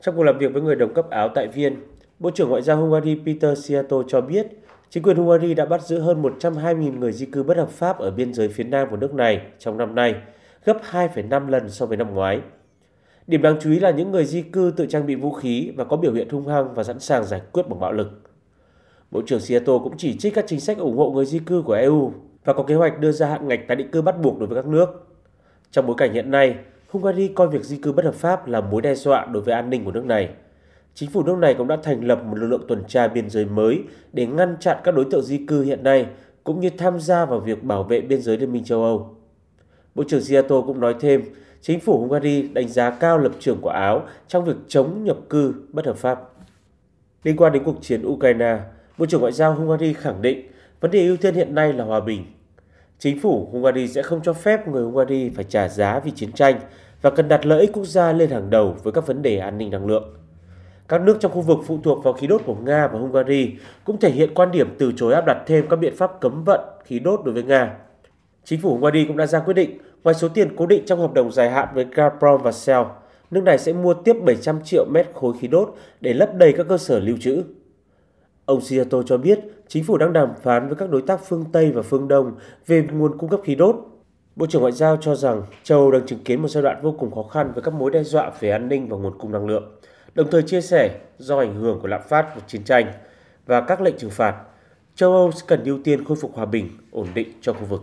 Trong cuộc làm việc với người đồng cấp Áo tại Viên, Bộ trưởng Ngoại giao Hungary Peter Siato cho biết chính quyền Hungary đã bắt giữ hơn 120.000 người di cư bất hợp pháp ở biên giới phía nam của nước này trong năm nay, gấp 2,5 lần so với năm ngoái. Điểm đáng chú ý là những người di cư tự trang bị vũ khí và có biểu hiện hung hăng và sẵn sàng giải quyết bằng bạo lực. Bộ trưởng Seattle cũng chỉ trích các chính sách ủng hộ người di cư của EU và có kế hoạch đưa ra hạn ngạch tái định cư bắt buộc đối với các nước. Trong bối cảnh hiện nay, Hungary coi việc di cư bất hợp pháp là mối đe dọa đối với an ninh của nước này. Chính phủ nước này cũng đã thành lập một lực lượng tuần tra biên giới mới để ngăn chặn các đối tượng di cư hiện nay cũng như tham gia vào việc bảo vệ biên giới Liên minh châu Âu. Bộ trưởng Seattle cũng nói thêm, chính phủ Hungary đánh giá cao lập trường của Áo trong việc chống nhập cư bất hợp pháp. Liên quan đến cuộc chiến Ukraine, Bộ trưởng Ngoại giao Hungary khẳng định vấn đề ưu tiên hiện nay là hòa bình. Chính phủ Hungary sẽ không cho phép người Hungary phải trả giá vì chiến tranh và cần đặt lợi ích quốc gia lên hàng đầu với các vấn đề an ninh năng lượng. Các nước trong khu vực phụ thuộc vào khí đốt của Nga và Hungary cũng thể hiện quan điểm từ chối áp đặt thêm các biện pháp cấm vận khí đốt đối với Nga. Chính phủ Hungary cũng đã ra quyết định, ngoài số tiền cố định trong hợp đồng dài hạn với Gazprom và Shell, nước này sẽ mua tiếp 700 triệu mét khối khí đốt để lấp đầy các cơ sở lưu trữ. Ông Siato cho biết chính phủ đang đàm phán với các đối tác phương Tây và phương Đông về nguồn cung cấp khí đốt. Bộ trưởng Ngoại giao cho rằng châu Âu đang chứng kiến một giai đoạn vô cùng khó khăn với các mối đe dọa về an ninh và nguồn cung năng lượng, đồng thời chia sẻ do ảnh hưởng của lạm phát và chiến tranh và các lệnh trừng phạt, châu Âu cần ưu tiên khôi phục hòa bình, ổn định cho khu vực.